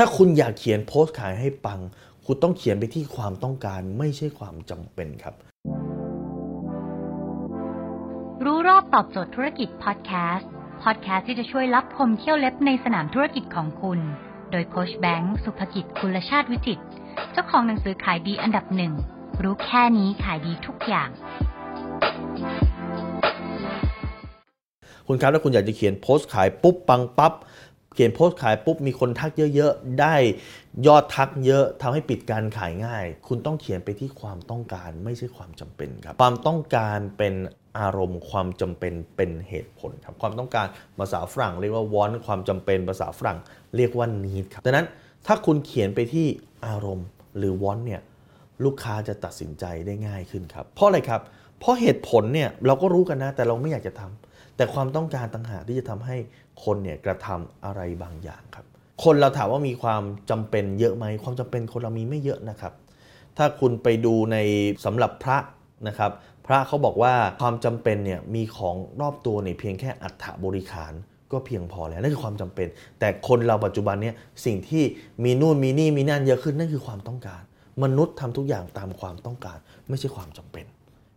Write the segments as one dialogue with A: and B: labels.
A: ถ้าคุณอยากเขียนโพสต์ขายให้ปัง คุณต้องเขียนไปที่ความต้องการไม่ใช่ความจำเป็นครับ
B: รู้รอบตอบโจทย์ธุรกิจพอดแคสต์พอดแคสต์ที่จะช่วยรับพมเที่ยวเล็บในสนามธุรกิจของคุณ โดยโคชแบงค์สุภกิจคุณชาติวิจิตรเจ้าของหนังสือขายดีอันดับหนึ่งรู้แค่นี้ขายดีทุกอย่าง
A: คุณครับถ้าคุณอยากจะเขียนโพสต์ขายปุ๊บปังปั๊บ เขียนโพสต์ขายปุ๊บมีคนทักเยอะๆ ได้ยอดทักเยอะทำให้ปิดการขายง่าย คุณต้องเขียนไปที่ความต้องการไม่ใช่ความจำเป็นครับ ความต้องการเป็นอารมณ์ความจำเป็นเป็นเหตุผลครับ ความต้องการภาษาฝรั่งเรียกว่า want ความจำเป็นภาษาฝรั่งเรียกว่า need ครับดังนั้นถ้าคุณเขียนไปที่อารมณ์หรือ want เนี่ยลูกค้าจะตัดสินใจได้ง่ายขึ้นครับ เพราะอะไรครับ เพราะเหตุผลเนี่ยเราก็รู้กันนะแต่เราไม่อยากจะทำ แต่ความต้องการต่างหากที่จะทำให้คนเนี่ยกระทำอะไรบางอย่างครับ คนเราถามว่ามีความจำเป็นเยอะไหมความจำเป็นคนเรามีไม่เยอะนะครับ ถ้าคุณไปดูในสำหรับพระนะครับ พระเขาบอกว่าความจำเป็นเนี่ยมีของรอบตัวเนี่ยเพียงแค่อัฐบริขารก็เพียงพอแล้วนั่นคือความจำเป็น แต่คนเราปัจจุบันเนี่ยสิ่งที่มีนู่นมีนี่มีนั่นเยอะขึ้นนั่นคือความต้องการ มนุษย์ทำทุกอย่างตามความต้องการ ไม่ใช่ความจำเป็น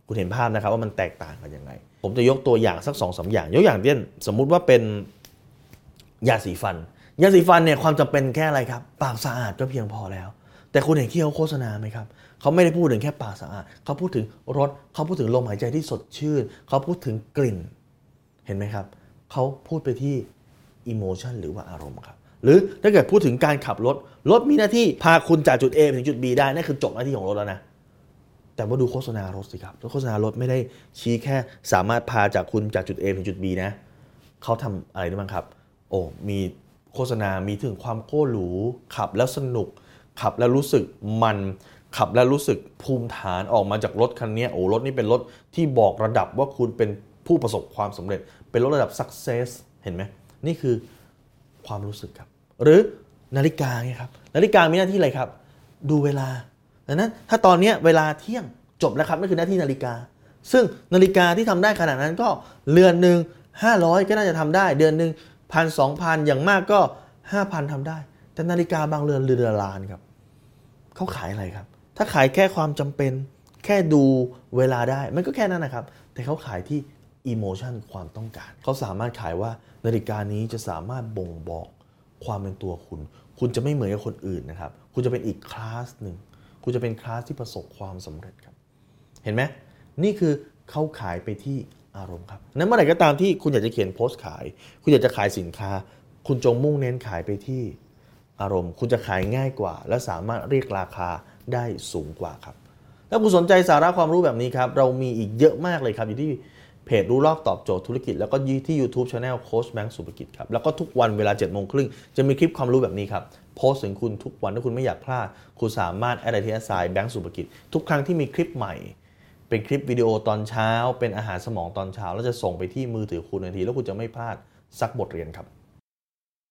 A: คุณเห็นภาพนะครับว่ามันแตกต่างกันยังไง ผมจะยกตัวอย่างสักสองสาอย่าง ยกอย่างเช่นสมมุติว่าเป็นยาสีฟัน ยาสีฟันเนี่ยความจำเป็นแค่อะไรครับ ปากสะอาดก็เพียงพอแล้ว แต่คุณเห็นที่เขาโฆษณาไหมครับเขาไม่ได้พูดถึงแค่ปากสะอาดเขาพูดถึงรสเขาพูดถึงลมหายใจที่สดชื่นเขาพูดถึงกลิ่น เห็นไหมครับเขาพูดไปที่อิโมชันหรือว่าอารมณ์ครับหรือถ้าเกิดพูดถึงการขับรถรถมีหน้าที่พาคุณจากจุด A ไปถึงจุด B ได้นั่นคือจบหน้าที่ของรถแล้วนะ แต่ว่าดูโฆษณารถสิครับโฆษณารถไม่ได้ชี้แค่สามารถพาจากคุณจากจุด A ไปถึงจุด B นะเขาทำอะไรได้บ้างครับ โอ้มีโฆษณา มีถึงความโก้หรูขับแล้วสนุก ขับแล้วรู้สึกมัน ขับแล้วรู้สึกภูมิฐานออกมาจากรถคันนี้โอ้รถนี้เป็นรถที่บอกระดับว่าคุณเป็นผู้ประสบความสำเร็จ เป็นรถระดับ success เห็นไหมนี่คือความรู้สึกครับ หรือนาฬิกาไงครับ นาฬิกามีหน้าที่อะไรครับ ดูเวลา ดังนั้นถ้าตอนนี้เวลาเที่ยงจบแล้วครับนั่นคือหน้าที่นาฬิกา ซึ่งนาฬิกาที่ทำได้ขนาดนั้นก็เรือนหนึ่ง500 ก็น่าจะทำได้ เดือนหนึ่งพันสองพันอย่างมากก็ 5,000ทำได้ แต่นาฬิกาบางเรือนเรือนล้านครับเขาขายอะไรครับ ถ้าขายแค่ความจำเป็น แค่ดูเวลาได้มันก็แค่นั้นนะครับ แต่เขาขายที่อิโมชันความต้องการ เขาสามารถขายว่านาฬิกานี้จะสามารถบ่งบอกความเป็นตัวคุณ คุณจะไม่เหมือนกับคนอื่นนะครับ คุณจะเป็นอีกคลาสหนึ่ง คุณจะเป็นคลาสที่ประสบความสำเร็จครับ เห็นไหมนี่คือเข้าขายไปที่อารมณ์ครับ นั้นเมื่อไหร่ก็ตามที่คุณอยากจะเขียนโพสต์ขาย คุณอยากจะขายสินค้า คุณจงมุ่งเน้นขายไปที่อารมณ์ คุณจะขายง่ายกว่า และสามารถเรียกราคาได้สูงกว่าครับ ถ้าคุณสนใจสาระความรู้แบบนี้ครับ เรามีอีกเยอะมากเลยครับอยู่ที่เพจรู้รอบตอบโจทย์ธุรกิจ แล้วก็ที่ YouTube Channel โค้ชแบงค์สุภกิจครับ แล้วก็ทุกวันเวลาเจ็ดโมงครึ่งจะมีคลิปความรู้แบบนี้ครับ โพสต์ถึงคุณทุกวันถ้าคุณไม่อยากพลาด คุณสามารถ add ID at sign แบงค์สุภกิจ ทุกครั้งที่มีคลิปใหม่ เป็นคลิปวิดีโอตอนเช้า เป็นอาหารสมองตอนเช้า แล้วจะส่งไปที่มือถือคุณทันที แล้วคุณจะไม่พลาดสักบทเรียนครับ